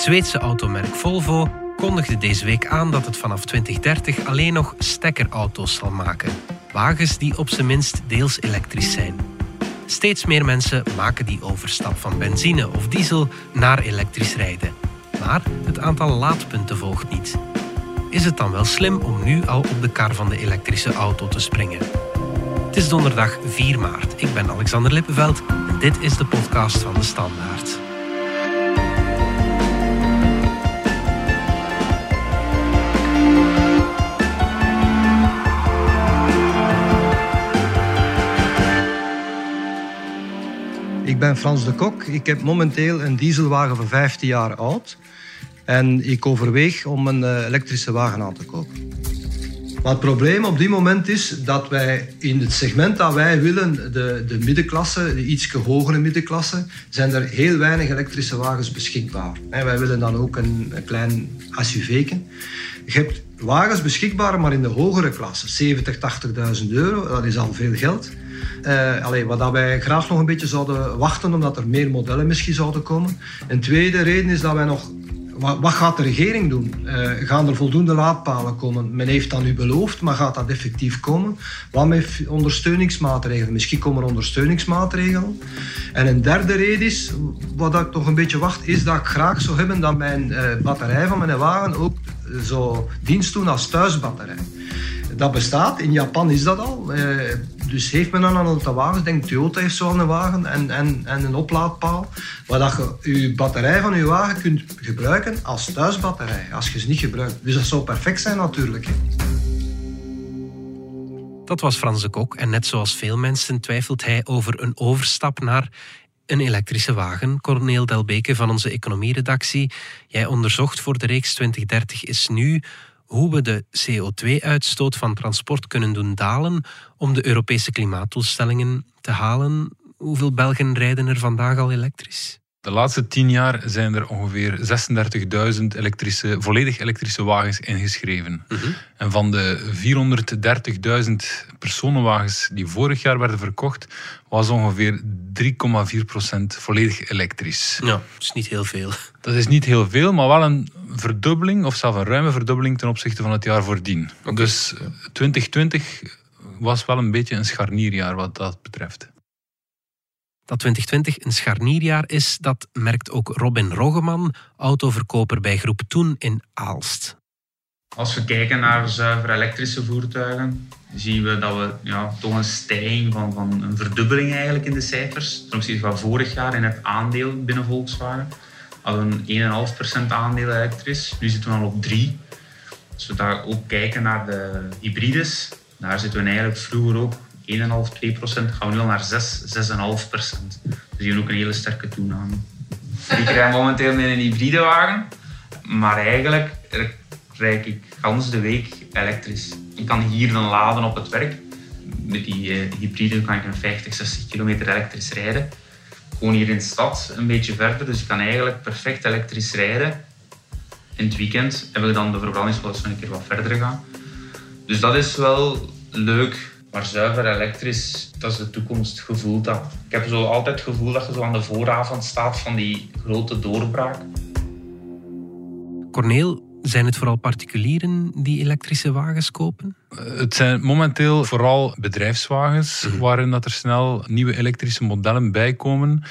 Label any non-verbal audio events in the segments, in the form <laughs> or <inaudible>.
Het Zweedse automerk Volvo kondigde deze week aan dat het vanaf 2030 alleen nog stekkerauto's zal maken. Wagens die op zijn minst deels elektrisch zijn. Steeds meer mensen maken die overstap van benzine of diesel naar elektrisch rijden. Maar het aantal laadpunten volgt niet. Is het dan wel slim om nu al op de kar van de elektrische auto te springen? Het is donderdag 4 maart. Ik ben Alexander Lippenveld en dit is de podcast van de Standaard. Ik ben Frans de Kok. Ik heb momenteel een dieselwagen van 15 jaar oud. En ik overweeg om een eh, elektrische wagen aan te kopen. Maar het probleem op dit moment is dat wij in het segment dat wij willen, de, de middenklasse, de iets hogere middenklasse, zijn er heel weinig elektrische wagens beschikbaar. En wij willen dan ook een, een klein SUV'ken. Je hebt wagens beschikbaar, maar in de hogere klasse, 70, 80.000 euro, dat is al veel geld. Uh, wat dat wij graag nog een beetje zouden wachten, omdat er meer modellen misschien zouden komen. Een tweede reden is dat wij nog wat, gaat de regering doen? Uh, gaan er voldoende laadpalen komen? Men heeft dat nu beloofd, maar gaat dat effectief komen? Wat met ondersteuningsmaatregelen? Misschien komen er ondersteuningsmaatregelen. En een derde reden is, wat ik toch een beetje wacht, is dat ik graag zou hebben dat mijn uh, batterij van mijn wagen ook zo dienst doen als thuisbatterij. Dat bestaat, in Japan is dat al. Dus heeft men dan een aantal wagens, denk Toyota heeft zo'n wagen en, en, en een oplaadpaal, waar dat je je batterij van je wagen kunt gebruiken als thuisbatterij, als je ze niet gebruikt. Dus dat zou perfect zijn natuurlijk. Dat was Frans de Kok en net zoals veel mensen twijfelt hij over een overstap naar een elektrische wagen. Corneel Delbeke van onze economieredactie. Jij onderzocht voor de reeks 2030 is nu hoe we de CO2-uitstoot van transport kunnen doen dalen om de Europese klimaatdoelstellingen te halen. Hoeveel Belgen rijden er vandaag al elektrisch? De laatste tien jaar zijn er ongeveer 36.000 elektrische, volledig elektrische wagens ingeschreven. Mm -hmm. En van de 430.000 personenwagens die vorig jaar werden verkocht, was ongeveer 3,4% volledig elektrisch. Ja, dat is niet heel veel. Dat is niet heel veel, maar wel een verdubbeling, of zelfs een ruime verdubbeling ten opzichte van het jaar voordien. Okay. Dus 2020 was wel een beetje een scharnierjaar wat dat betreft. Dat 2020 een scharnierjaar is, dat merkt ook Robin Roggeman, autoverkoper bij Groep Toen in Aalst. Als we kijken naar zuiver elektrische voertuigen, zien we dat we ja, toch een stijging van, van een verdubbeling eigenlijk in de cijfers ten opzichte van vorig jaar in het aandeel binnen Volkswagen. Hadden we een 1,5% aandeel elektrisch, nu zitten we al op 3. Als we daar ook kijken naar de hybrides, daar zitten we eigenlijk vroeger ook 1,5, 2 procent, gaan we nu al naar 6, 6,5 procent. Dus hier ook een hele sterke toename. Ik rij momenteel met een hybride wagen, maar eigenlijk rijd ik gans de week elektrisch. Ik kan hier dan laden op het werk. Met die uh, hybride kan ik een 50, 60 kilometer elektrisch rijden. Gewoon hier in de stad een beetje verder, dus ik kan eigenlijk perfect elektrisch rijden. In het weekend heb ik dan de verbrandingsplaats een keer wat verder gaan. Dus dat is wel leuk maar zuiver elektrisch, dat is de toekomst. Gevoel dat. Ik heb zo altijd het gevoel dat je zo aan de vooravond staat van die grote doorbraak. Corneel, zijn het vooral particulieren die elektrische wagens kopen? Het zijn momenteel vooral bedrijfswagens mm. waarin dat er snel nieuwe elektrische modellen bij komen.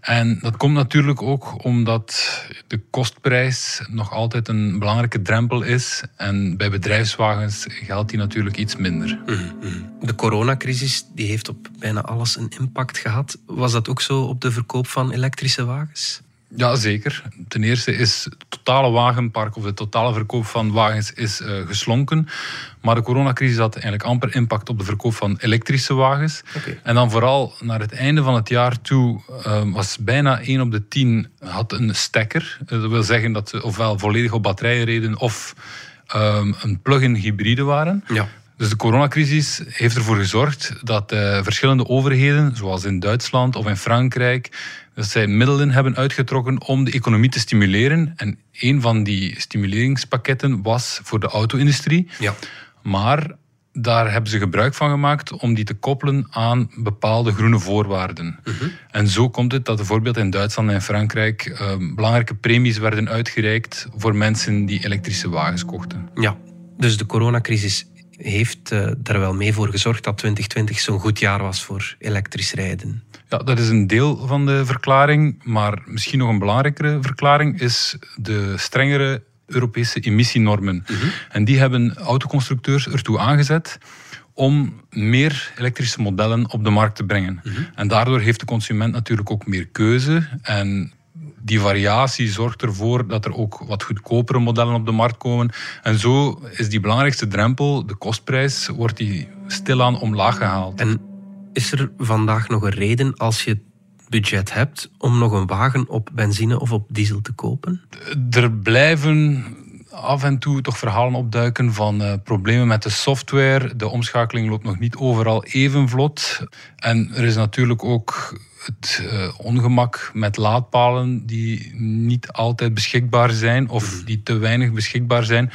En dat komt natuurlijk ook omdat de kostprijs nog altijd een belangrijke drempel is. En bij bedrijfswagens geldt die natuurlijk iets minder. Mm. De coronacrisis die heeft op bijna alles een impact gehad. Was dat ook zo op de verkoop van elektrische wagens? Ja, zeker. Ten eerste is het totale wagenpark of de totale verkoop van wagens is, uh, geslonken. Maar de coronacrisis had eigenlijk amper impact op de verkoop van elektrische wagens. Okay. En dan vooral naar het einde van het jaar toe uh, was bijna 1 op de 10 had een stekker. Dat wil zeggen dat ze ofwel volledig op batterijen reden of um, een plug-in hybride waren. Ja. Dus de coronacrisis heeft ervoor gezorgd dat uh, verschillende overheden, zoals in Duitsland of in Frankrijk, dat zij middelen hebben uitgetrokken om de economie te stimuleren. En een van die stimuleringspakketten was voor de auto-industrie. Ja. Maar daar hebben ze gebruik van gemaakt om die te koppelen aan bepaalde groene voorwaarden. Mhm. En zo komt het dat bijvoorbeeld in Duitsland en Frankrijk eh, belangrijke premies werden uitgereikt voor mensen die elektrische wagens kochten. Ja, dus de coronacrisis heeft uh, er wel mee voor gezorgd dat 2020 zo'n goed jaar was voor elektrisch rijden. Ja, dat is een deel van de verklaring, maar misschien nog een belangrijkere verklaring is de strengere Europese emissienormen. Mhm. En die hebben autoconstructeurs ertoe aangezet om meer elektrische modellen op de markt te brengen. Mhm. En daardoor heeft de consument natuurlijk ook meer keuze. En die variatie zorgt ervoor dat er ook wat goedkopere modellen op de markt komen. En zo is die belangrijkste drempel, de kostprijs, wordt die stilaan omlaag gehaald. En is er vandaag nog een reden als je budget hebt om nog een wagen op benzine of op diesel te kopen? Er blijven af en toe toch verhalen opduiken van uh, problemen met de software. De omschakeling loopt nog niet overal even vlot. En er is natuurlijk ook het uh, ongemak met laadpalen die niet altijd beschikbaar zijn of die te weinig beschikbaar zijn.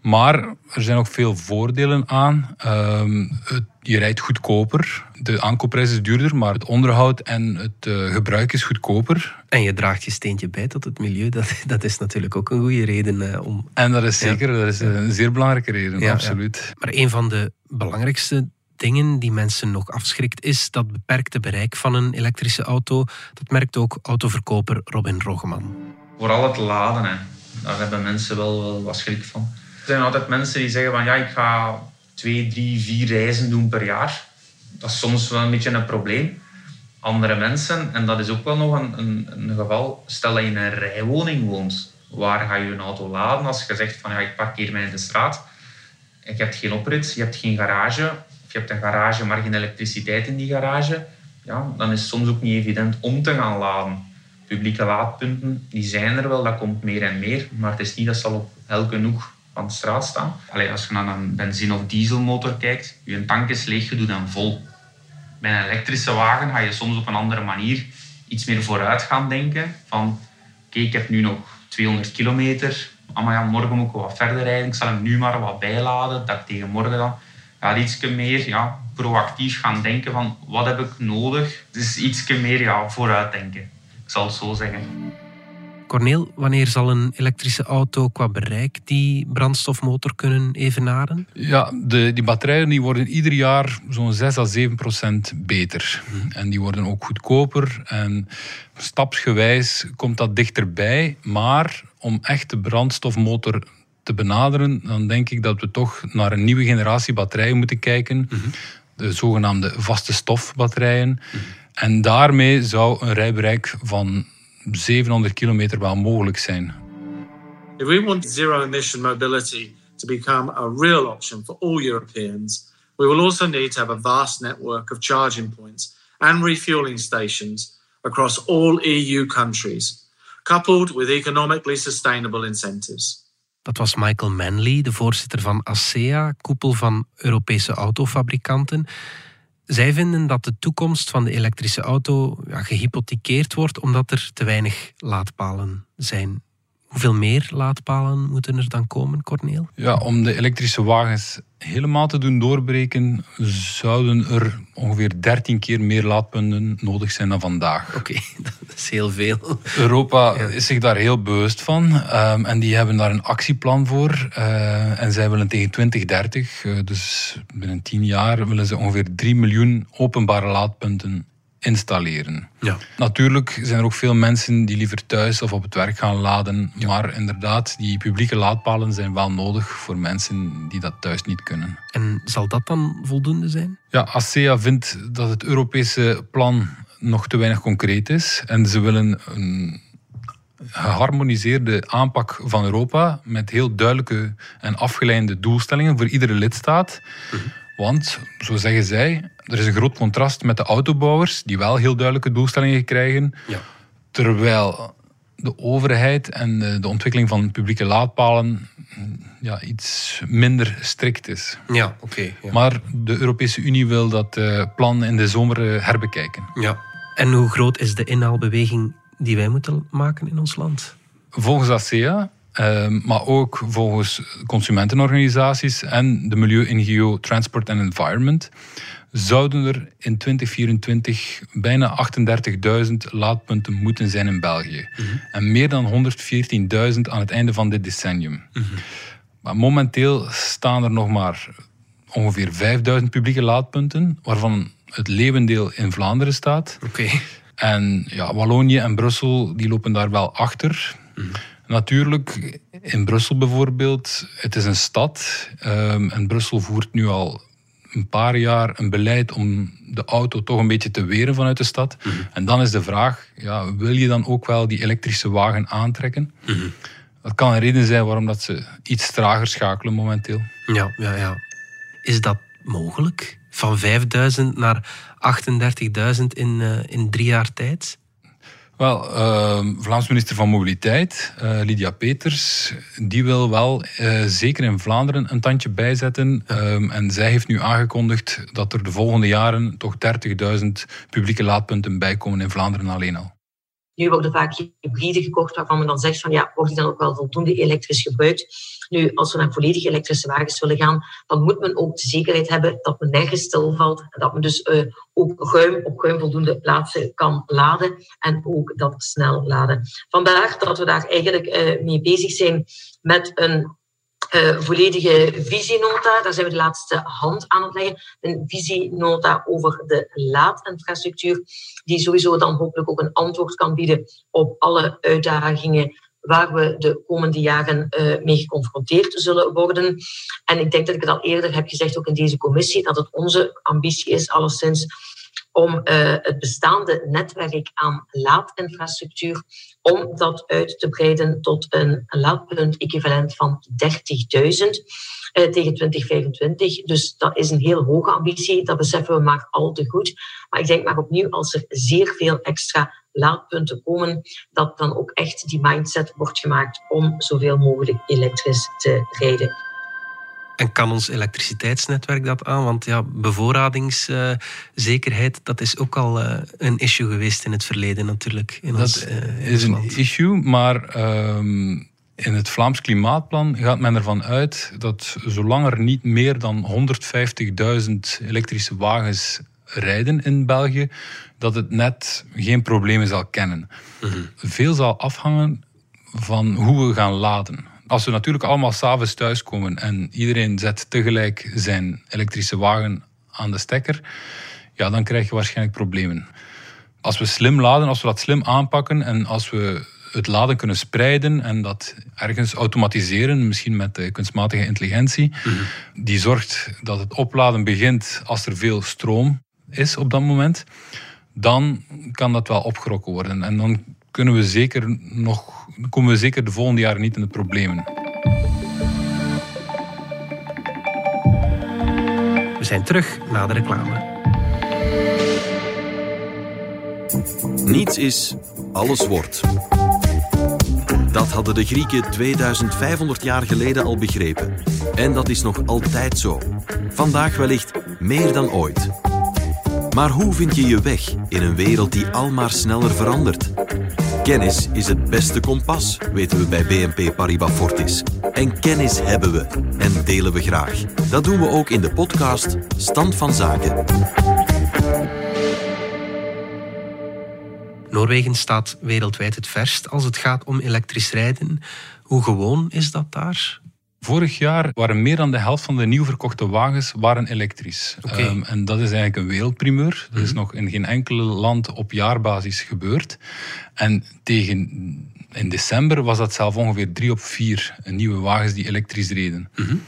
Maar er zijn ook veel voordelen aan. Uh, het, je rijdt goedkoper. De aankoopprijs is duurder, maar het onderhoud en het uh, gebruik is goedkoper. En je draagt je steentje bij tot het milieu. Dat, dat is natuurlijk ook een goede reden uh, om. En dat is zeker, ja. dat is een zeer belangrijke reden, ja, absoluut. Ja. Maar een van de belangrijkste dingen die mensen nog afschrikt, is dat beperkte bereik van een elektrische auto. Dat merkt ook autoverkoper Robin Roggeman. Vooral het laden, hè. daar hebben mensen wel, wel wat schrik van. Er zijn altijd mensen die zeggen van ja, ik ga twee, drie, vier reizen doen per jaar. Dat is soms wel een beetje een probleem. Andere mensen, en dat is ook wel nog een, een, een geval, stel dat je in een rijwoning woont, waar ga je een auto laden als je zegt van ja, ik parkeer mij in de straat. Je hebt geen oprit, je hebt geen garage, of je hebt een garage, maar geen elektriciteit in die garage. Ja, dan is het soms ook niet evident om te gaan laden. Publieke laadpunten, die zijn er wel, dat komt meer en meer, maar het is niet dat ze op elke hoek van straat staan. Als je naar een benzine- of dieselmotor kijkt, je tank is leeg, je doet vol. Bij een elektrische wagen ga je soms op een andere manier iets meer vooruit gaan denken. Van, oké, ik heb nu nog 200 kilometer, ja, morgen moet ik wat verder rijden, ik zal hem nu maar wat bijladen, dat ik tegen morgen dan ja, iets meer ja, proactief gaan denken van, wat heb ik nodig? Dus iets meer ja, vooruitdenken, ik zal het zo zeggen. Corneel, wanneer zal een elektrische auto qua bereik die brandstofmotor kunnen evenaren? Ja, de, die batterijen die worden ieder jaar zo'n 6 à 7 procent beter. En die worden ook goedkoper. En stapsgewijs komt dat dichterbij. Maar om echt de brandstofmotor te benaderen, dan denk ik dat we toch naar een nieuwe generatie batterijen moeten kijken. De zogenaamde vaste stofbatterijen. En daarmee zou een rijbereik van 700 kilometer wel mogelijk zijn. If we want zero emission mobility to become a real option for all Europeans, we will also need to have a vast network of charging points and refueling stations across all EU countries, coupled with economically sustainable incentives. Dat was Michael Manley, de voorzitter van ASEA, koepel van Europese autofabrikanten. Zij vinden dat de toekomst van de elektrische auto ja, gehypothekeerd wordt omdat er te weinig laadpalen zijn. Hoeveel meer laadpalen moeten er dan komen, Corneel? Ja, om de elektrische wagens helemaal te doen doorbreken, zouden er ongeveer 13 keer meer laadpunten nodig zijn dan vandaag. Oké, okay, <laughs> dat is heel veel. Europa ja. is zich daar heel bewust van um, en die hebben daar een actieplan voor. Uh, en zij willen tegen 2030, uh, dus binnen 10 jaar, willen ze ongeveer 3 miljoen openbare laadpunten installeren. Ja. Natuurlijk zijn er ook veel mensen die liever thuis of op het werk gaan laden. Ja. Maar inderdaad, die publieke laadpalen zijn wel nodig voor mensen die dat thuis niet kunnen. En zal dat dan voldoende zijn? Ja, ASEA vindt dat het Europese plan nog te weinig concreet is. En ze willen een geharmoniseerde aanpak van Europa met heel duidelijke en afgeleide doelstellingen voor iedere lidstaat. Mhm. Want, zo zeggen zij, er is een groot contrast met de autobouwers, die wel heel duidelijke doelstellingen krijgen. Ja. Terwijl de overheid en de ontwikkeling van publieke laadpalen ja, iets minder strikt is. Ja, oké. ja. Maar de Europese Unie wil dat uh, plan in de zomer uh, herbekijken. Ja. En hoe groot is de inhaalbeweging die wij moeten maken in ons land? Volgens ASEA Ehm, maar ook volgens consumentenorganisaties en de Milieu-NGO Transport and Environment zouden er in 2024 bijna 38.000 laadpunten moeten zijn in België. Mhm. En meer dan 114.000 aan het einde van dit decennium. Mhm. Maar momenteel staan er nog maar ongeveer 5000 publieke laadpunten, waarvan het leeuwendeel in Vlaanderen staat. Oké. En ja, Wallonië en Brussel die lopen daar wel achter. Mhm. Natuurlijk, in Brussel bijvoorbeeld, het is een stad. Um, en Brussel voert nu al een paar jaar een beleid om de auto toch een beetje te weren vanuit de stad. Mhm. En dan is de vraag, ja, wil je dan ook wel die elektrische wagen aantrekken? Mhm. Dat kan een reden zijn waarom dat ze iets trager schakelen momenteel. Ja, ja, ja. Is dat mogelijk? Van 5000 naar 38.000 in, uh, in drie jaar tijd? Wel, uh, Vlaams minister van Mobiliteit, uh, Lydia Peters, die wil wel uh, zeker in Vlaanderen een tandje bijzetten. Um, en zij heeft nu aangekondigd dat er de volgende jaren toch 30.000 publieke laadpunten bijkomen in Vlaanderen alleen al. Nu worden vaak hybride gekocht waarvan men dan zegt van ja, wordt die dan ook wel voldoende elektrisch gebruikt? Nu, als we naar volledig elektrische wagens willen gaan, dan moet men ook de zekerheid hebben dat men nergens stilvalt. En dat men dus uh, ook ruim op ruim voldoende plaatsen kan laden en ook dat snel laden. Vandaar dat we daar eigenlijk uh, mee bezig zijn met een uh, volledige visienota. Daar zijn we de laatste hand aan het leggen. Een visienota over de laadinfrastructuur, die sowieso dan hopelijk ook een antwoord kan bieden op alle uitdagingen waar we de komende jaren uh, mee geconfronteerd zullen worden. En ik denk dat ik het al eerder heb gezegd, ook in deze commissie, dat het onze ambitie is, alleszins, om uh, het bestaande netwerk aan laadinfrastructuur, om dat uit te breiden tot een laadpunt equivalent van 30.000 uh, tegen 2025. Dus dat is een heel hoge ambitie, dat beseffen we maar al te goed. Maar ik denk maar opnieuw, als er zeer veel extra laadpunten komen, dat dan ook echt die mindset wordt gemaakt om zoveel mogelijk elektrisch te rijden. En kan ons elektriciteitsnetwerk dat aan? Want ja, bevoorradingszekerheid, dat is ook al uh, een issue geweest in het verleden natuurlijk. In dat ons, uh, is een issue, maar um, in het Vlaams Klimaatplan gaat men ervan uit dat zolang er niet meer dan 150.000 elektrische wagens rijden in België, dat het net geen problemen zal kennen. Mm -hmm. Veel zal afhangen van hoe we gaan laden. Als we natuurlijk allemaal s'avonds thuiskomen en iedereen zet tegelijk zijn elektrische wagen aan de stekker, ja, dan krijg je waarschijnlijk problemen. Als we slim laden, als we dat slim aanpakken en als we het laden kunnen spreiden en dat ergens automatiseren, misschien met kunstmatige intelligentie, mm -hmm. die zorgt dat het opladen begint als er veel stroom is op dat moment, dan kan dat wel opgerokken worden. En dan kunnen we zeker nog, komen we zeker de volgende jaren niet in de problemen. We zijn terug na de reclame. Niets is, alles wordt. Dat hadden de Grieken 2500 jaar geleden al begrepen. En dat is nog altijd zo. Vandaag wellicht meer dan ooit. Maar hoe vind je je weg in een wereld die almaar sneller verandert? Kennis is het beste kompas, weten we bij BNP Paribas Fortis. En kennis hebben we en delen we graag. Dat doen we ook in de podcast Stand van Zaken. Noorwegen staat wereldwijd het verst als het gaat om elektrisch rijden. Hoe gewoon is dat daar? Vorig jaar waren meer dan de helft van de nieuw verkochte wagens waren elektrisch. Okay. Um, en dat is eigenlijk een wereldprimeur. Dat is nog in geen enkel land op jaarbasis gebeurd. En tegen in december was dat zelf ongeveer drie op vier nieuwe wagens die elektrisch reden. Mm -hmm.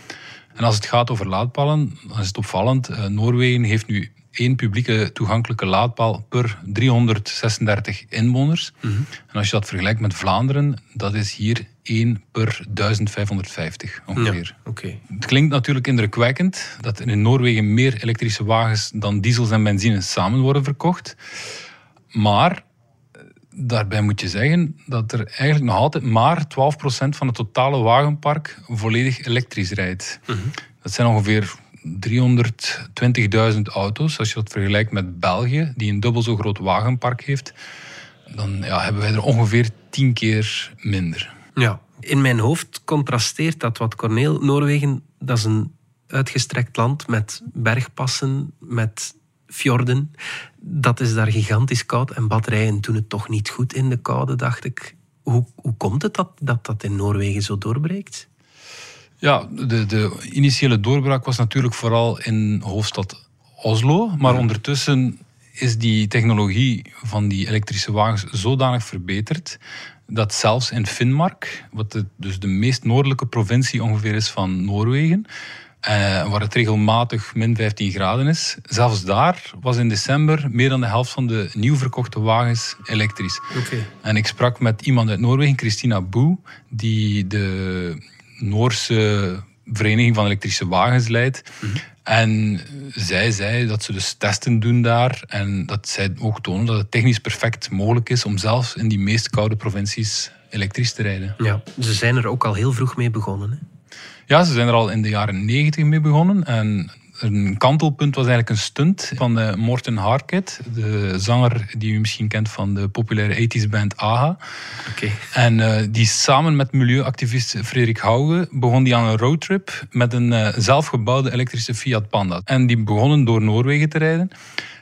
En als het gaat over laadpalen, dan is het opvallend. Uh, Noorwegen heeft nu één publieke toegankelijke laadpaal per 336 inwoners. Mm -hmm. En als je dat vergelijkt met Vlaanderen, dat is hier 1 per 1550 ongeveer. Ja, okay. Het klinkt natuurlijk indrukwekkend dat er in Noorwegen meer elektrische wagens dan diesels en benzine samen worden verkocht. Maar daarbij moet je zeggen dat er eigenlijk nog altijd maar 12% van het totale wagenpark volledig elektrisch rijdt. Mm -hmm. Dat zijn ongeveer 320.000 auto's. Als je dat vergelijkt met België, die een dubbel zo groot wagenpark heeft, dan ja, hebben wij er ongeveer 10 keer minder. Ja. In mijn hoofd contrasteert dat wat Corneel. Noorwegen, dat is een uitgestrekt land met bergpassen, met fjorden. Dat is daar gigantisch koud en batterijen doen het toch niet goed in de koude, dacht ik. Hoe, hoe komt het dat, dat dat in Noorwegen zo doorbreekt? Ja, de, de initiële doorbraak was natuurlijk vooral in hoofdstad Oslo. Maar ondertussen is die technologie van die elektrische wagens zodanig verbeterd dat zelfs in Finnmark, wat dus de meest noordelijke provincie ongeveer is van Noorwegen, eh, waar het regelmatig min 15 graden is. Zelfs daar was in december meer dan de helft van de nieuw verkochte wagens elektrisch. Okay. En ik sprak met iemand uit Noorwegen, Christina Boe, die de Noorse Vereniging van Elektrische Wagens leidt. Mhm. En zij zei dat ze dus testen doen daar en dat zij ook tonen dat het technisch perfect mogelijk is om zelfs in die meest koude provincies elektrisch te rijden. Ja, ze zijn er ook al heel vroeg mee begonnen. Hè? Ja, ze zijn er al in de jaren negentig mee begonnen. En een kantelpunt was eigenlijk een stunt van uh, Morten Harket, de zanger die u misschien kent van de populaire 80s band AHA. Okay. En uh, die samen met milieuactivist Frederik Hauge begon die aan een roadtrip met een uh, zelfgebouwde elektrische Fiat Panda. En die begonnen door Noorwegen te rijden.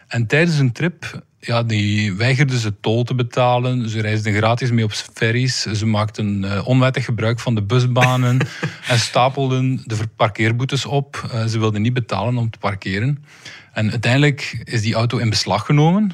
En tijdens een trip ja, die weigerden ze tol te betalen. Ze reisden gratis mee op ferries. Ze maakten uh, onwettig gebruik van de busbanen <laughs> en stapelden de parkeerboetes op. Uh, ze wilden niet betalen om te parkeren. En uiteindelijk is die auto in beslag genomen.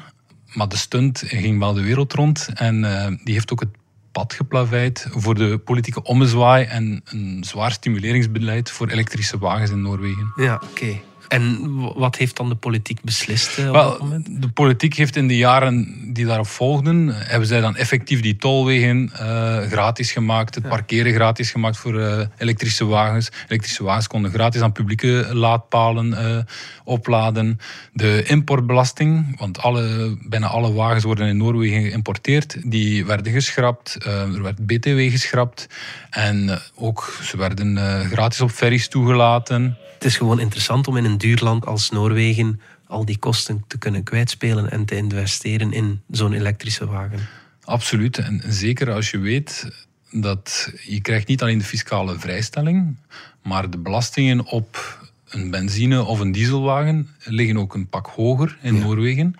Maar de stunt ging wel de wereld rond. En uh, die heeft ook het pad geplaveid voor de politieke ommezwaai en een zwaar stimuleringsbeleid voor elektrische wagens in Noorwegen. Ja, oké. Okay. En wat heeft dan de politiek beslist uh, op Wel, dat moment? De politiek heeft in de jaren die daarop volgden, hebben zij dan effectief die tolwegen uh, gratis gemaakt, het parkeren gratis gemaakt voor uh, elektrische wagens. Elektrische wagens konden gratis aan publieke laadpalen opladen. De importbelasting, want alle, bijna alle wagens worden in Noorwegen geïmporteerd, die werden geschrapt. er werd BTW geschrapt en ook ze werden gratis op ferries toegelaten. Het is gewoon interessant om in een duur land als Noorwegen al die kosten te kunnen kwijtspelen en te investeren in zo'n elektrische wagen. Absoluut. En zeker als je weet dat je krijgt niet alleen de fiscale vrijstelling, maar de belastingen op een benzine- of een dieselwagen liggen ook een pak hoger in ja. Noorwegen.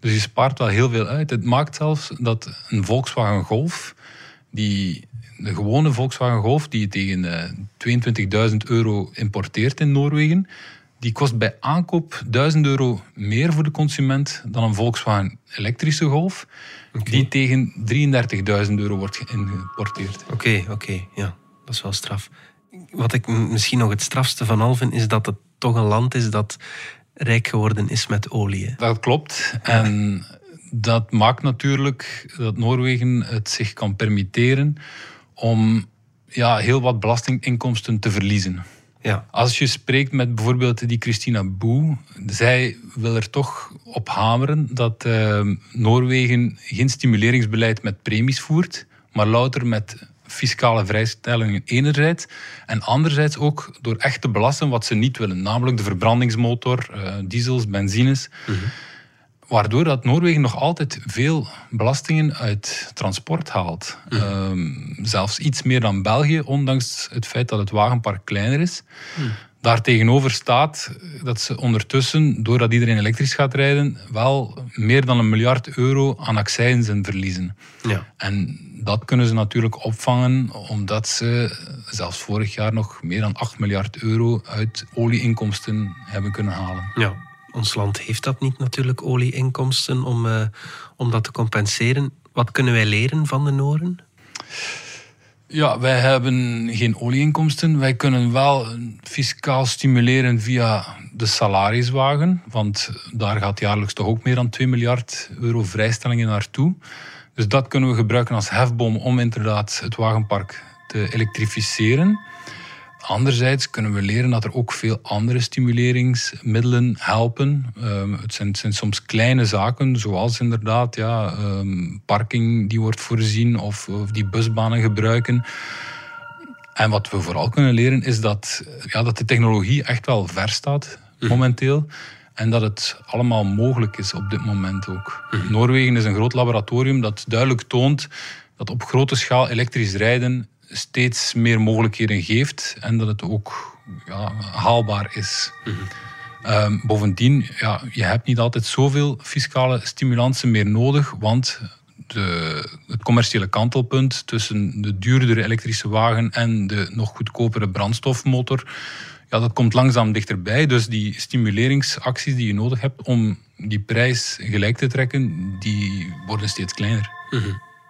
Dus je spaart wel heel veel uit. Het maakt zelfs dat een Volkswagen Golf, die de gewone Volkswagen Golf, die je tegen 22.000 euro importeert in Noorwegen, die kost bij aankoop 1000 euro meer voor de consument dan een Volkswagen elektrische Golf, okay. die tegen 33.000 euro wordt geïmporteerd. Oké, okay, oké, okay. ja, dat is wel straf. Wat ik misschien nog het strafste van al vind, is dat het toch een land is dat rijk geworden is met olie. Dat klopt. En dat maakt natuurlijk dat Noorwegen het zich kan permitteren om ja, heel wat belastinginkomsten te verliezen. Ja. Als je spreekt met bijvoorbeeld die Christina Boe, zij wil er toch op hameren dat uh, Noorwegen geen stimuleringsbeleid met premies voert, maar louter met fiscale vrijstellingen enerzijds en anderzijds ook door echt te belasten wat ze niet willen, namelijk de verbrandingsmotor, uh, diesels, benzines. -hmm. Waardoor dat Noorwegen nog altijd veel belastingen uit transport haalt. Mm. Um, zelfs iets meer dan België, ondanks het feit dat het wagenpark kleiner is. Mm. Daartegenover staat dat ze ondertussen, doordat iedereen elektrisch gaat rijden, wel meer dan een miljard euro aan accijnzen verliezen. Ja. En dat kunnen ze natuurlijk opvangen, omdat ze zelfs vorig jaar nog meer dan 8 miljard euro uit olieinkomsten hebben kunnen halen. Ja, ons land heeft dat niet natuurlijk, olieinkomsten, om, uh, om dat te compenseren. Wat kunnen wij leren van de Noren? Ja, wij hebben geen olieinkomsten. Wij kunnen wel fiscaal stimuleren via de salariswagen. Want daar gaat jaarlijks toch ook meer dan 2 miljard euro vrijstellingen naartoe. Dus dat kunnen we gebruiken als hefboom om inderdaad het wagenpark te elektrificeren. Anderzijds kunnen we leren dat er ook veel andere stimuleringsmiddelen helpen. Um, het, zijn, het, zijn, soms kleine zaken, zoals inderdaad ja, um, parking die wordt voorzien of, of, die busbanen gebruiken. En wat we vooral kunnen leren is dat, ja, dat de technologie echt wel ver staat momenteel. En dat het allemaal mogelijk is op dit moment ook. Noorwegen is een groot laboratorium dat duidelijk toont dat op grote schaal elektrisch rijden steeds meer mogelijkheden geeft en dat het ook ja, haalbaar is. Ehm, bovendien, ja, je hebt niet altijd zoveel fiscale stimulansen meer nodig, want de, het commerciële kantelpunt tussen de duurdere elektrische wagen en de nog goedkopere brandstofmotor, ja, dat komt langzaam dichterbij. Dus die stimuleringsacties die je nodig hebt om die prijs gelijk te trekken, die worden steeds kleiner.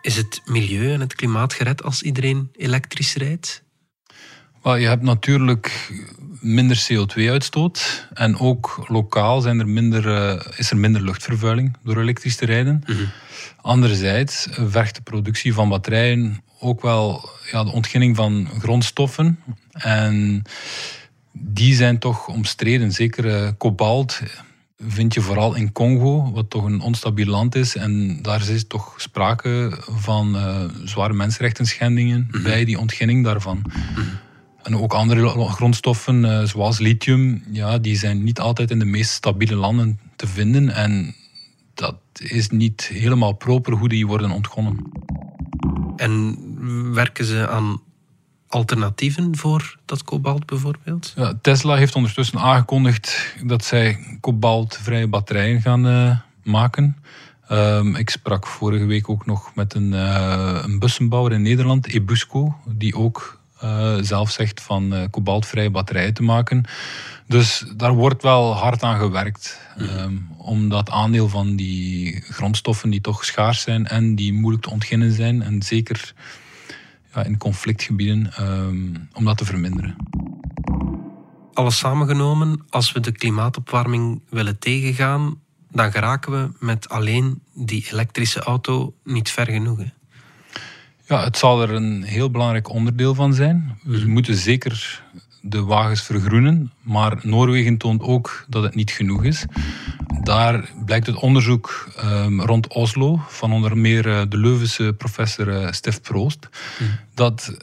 Is het milieu en het klimaat gered als iedereen elektrisch rijdt? Wel, je hebt natuurlijk minder CO2-uitstoot. En ook lokaal zijn er minder, eh, is er minder luchtvervuiling door elektrisch te rijden. Anderzijds vergt de productie van batterijen ook wel ja, de ontginning van grondstoffen. En die zijn toch omstreden. Zeker eh, kobalt vind je vooral in Congo, wat toch een onstabiel land is. En daar is toch sprake van eh, zware mensenrechten schendingen bij die ontginning daarvan. En ook andere grondstoffen, eh, zoals lithium, ja, die zijn niet altijd in de meest stabiele landen te vinden. En dat is niet helemaal proper hoe die worden ontgonnen. En werken ze aan alternatieven voor dat kobalt bijvoorbeeld? Ja, Tesla heeft ondertussen aangekondigd dat zij kobaltvrije batterijen gaan uh, maken. Um, ik sprak vorige week ook nog met een, uh, een bussenbouwer in Nederland, Ebusco, die ook uh, zelf zegt van kobaltvrije batterijen te maken. Dus daar wordt wel hard aan gewerkt. Um, om dat aandeel van die grondstoffen die toch schaars zijn en die moeilijk te ontginnen zijn, en zeker in conflictgebieden, um, om dat te verminderen. Alles samengenomen, als we de klimaatopwarming willen tegengaan, dan geraken we met alleen die elektrische auto niet ver genoeg. Hè? Ja, het zal er een heel belangrijk onderdeel van zijn. We moeten zeker de wagens vergroenen, maar Noorwegen toont ook dat het niet genoeg is. Daar blijkt het onderzoek um, rond Oslo van onder meer uh, de Leuvense professor uh, Stef Proost, mm. dat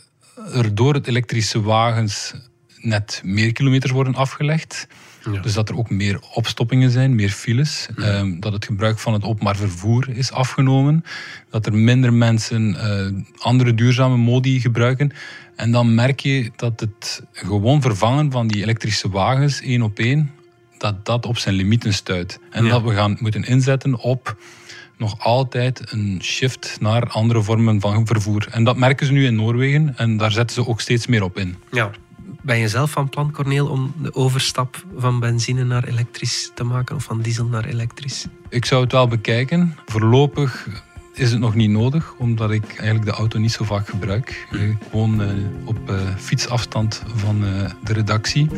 er door het elektrische wagens net meer kilometers worden afgelegd. Ja. Dus dat er ook meer opstoppingen zijn, meer files. Um, dat het gebruik van het openbaar vervoer is afgenomen. Dat er minder mensen uh, andere duurzame modi gebruiken. En dan merk je dat het gewoon vervangen van die elektrische wagens één op één, dat dat op zijn limieten stuit. En ja. dat we gaan moeten inzetten op nog altijd een shift naar andere vormen van vervoer. En dat merken ze nu in Noorwegen en daar zetten ze ook steeds meer op in. Ja. Ben je zelf van plan, Corneel, om de overstap van benzine naar elektrisch te maken of van diesel naar elektrisch? Ik zou het wel bekijken. Voorlopig is het nog niet nodig, omdat ik eigenlijk de auto niet zo vaak gebruik. Ik woon uh, op uh, fietsafstand van uh, de redactie.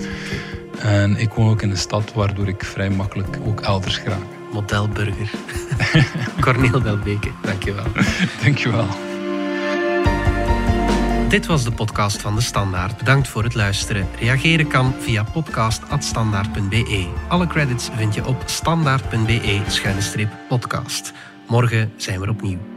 En ik woon ook in een stad, waardoor ik vrij makkelijk ook elders ga. Modelburger. <laughs> Corneel Belbeke, dankjewel. <laughs> dankjewel. Dit was de podcast van De Standaard. Bedankt voor het luisteren. Reageren kan via podcast.standaard.be. Alle credits vind je op standaard.be-podcast. Morgen zijn we opnieuw.